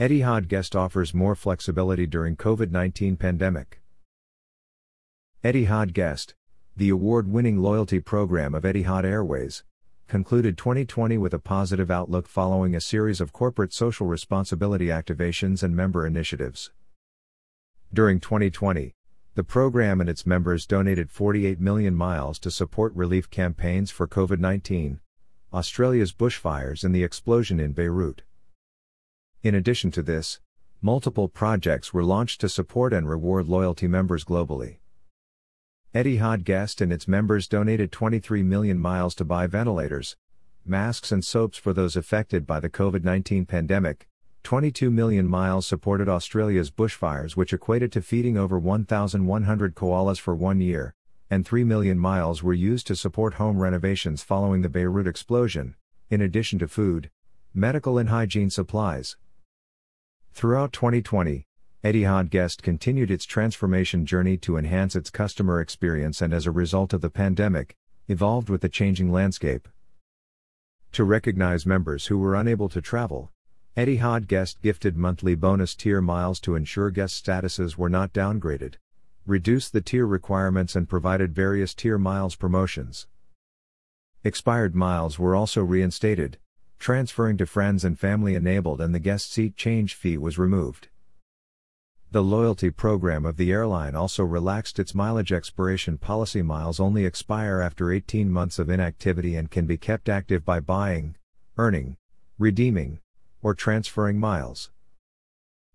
Etihad Guest offers more flexibility during COVID-19 pandemic. Etihad Guest, the award-winning loyalty program of Etihad Airways, concluded 2020 with a positive outlook following a series of corporate social responsibility activations and member initiatives. During 2020, the program and its members donated 48 million miles to support relief campaigns for COVID 19, Australia's bushfires, and the explosion in Beirut. In addition to this, multiple projects were launched to support and reward loyalty members globally. Etihad Guest and its members donated 23 million miles to buy ventilators, masks, and soaps for those affected by the COVID 19 pandemic. 22 million miles supported Australia's bushfires, which equated to feeding over 1,100 koalas for one year, and 3 million miles were used to support home renovations following the Beirut explosion, in addition to food, medical, and hygiene supplies. Throughout 2020, Etihad Guest continued its transformation journey to enhance its customer experience and as a result of the pandemic, evolved with the changing landscape. To recognize members who were unable to travel, Etihad Guest gifted monthly bonus tier miles to ensure guest statuses were not downgraded, reduced the tier requirements and provided various tier miles promotions. Expired miles were also reinstated, transferring to friends and family enabled and the guest seat change fee was removed. The loyalty program of the airline also relaxed its mileage expiration policy. Miles only expire after 18 months of inactivity and can be kept active by buying, earning, redeeming, or transferring miles.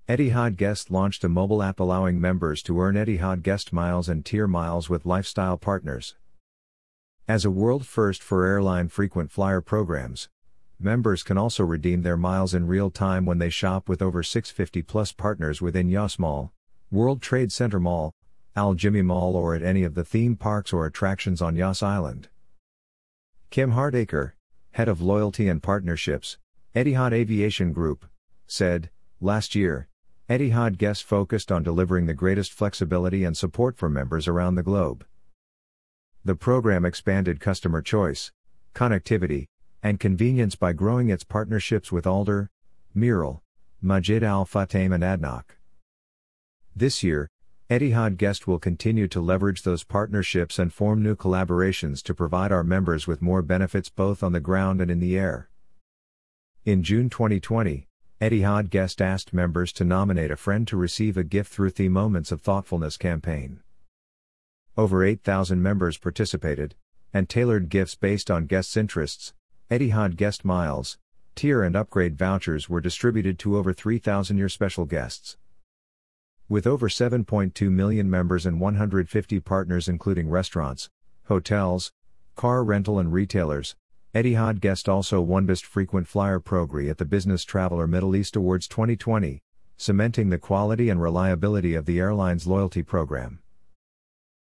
Etihad Guest launched a mobile app allowing members to earn Etihad Guest miles and tier miles with lifestyle partners. As a world first for airline frequent flyer programs, Members can also redeem their miles in real time when they shop with over 650 plus partners within Yas Mall, World Trade Center Mall, Al Jimi Mall, or at any of the theme parks or attractions on Yas Island. Kim Hardacre, head of loyalty and partnerships, Etihad Aviation Group, said, Last year, Etihad guests focused on delivering the greatest flexibility and support for members around the globe. The program expanded customer choice, connectivity, and convenience by growing its partnerships with Aldar, Miral, Majid Al Futtaim and ADNOC. This year, Etihad Guest will continue to leverage those partnerships and form new collaborations to provide our members with more benefits both on the ground and in the air. In June 2020, Etihad Guest asked members to nominate a friend to receive a gift through the Moments of Thoughtfulness campaign. Over 8,000 members participated, and tailored gifts based on guests' interests, Etihad guest miles, tier and upgrade vouchers were distributed to over 3,000 year special guests. With over 7.2 million members and 150 partners including restaurants, hotels, car rental and retailers, Etihad Guest also won Best Frequent Flyer Progree at the Business Traveler Middle East Awards 2020, cementing the quality and reliability of the airline's loyalty program.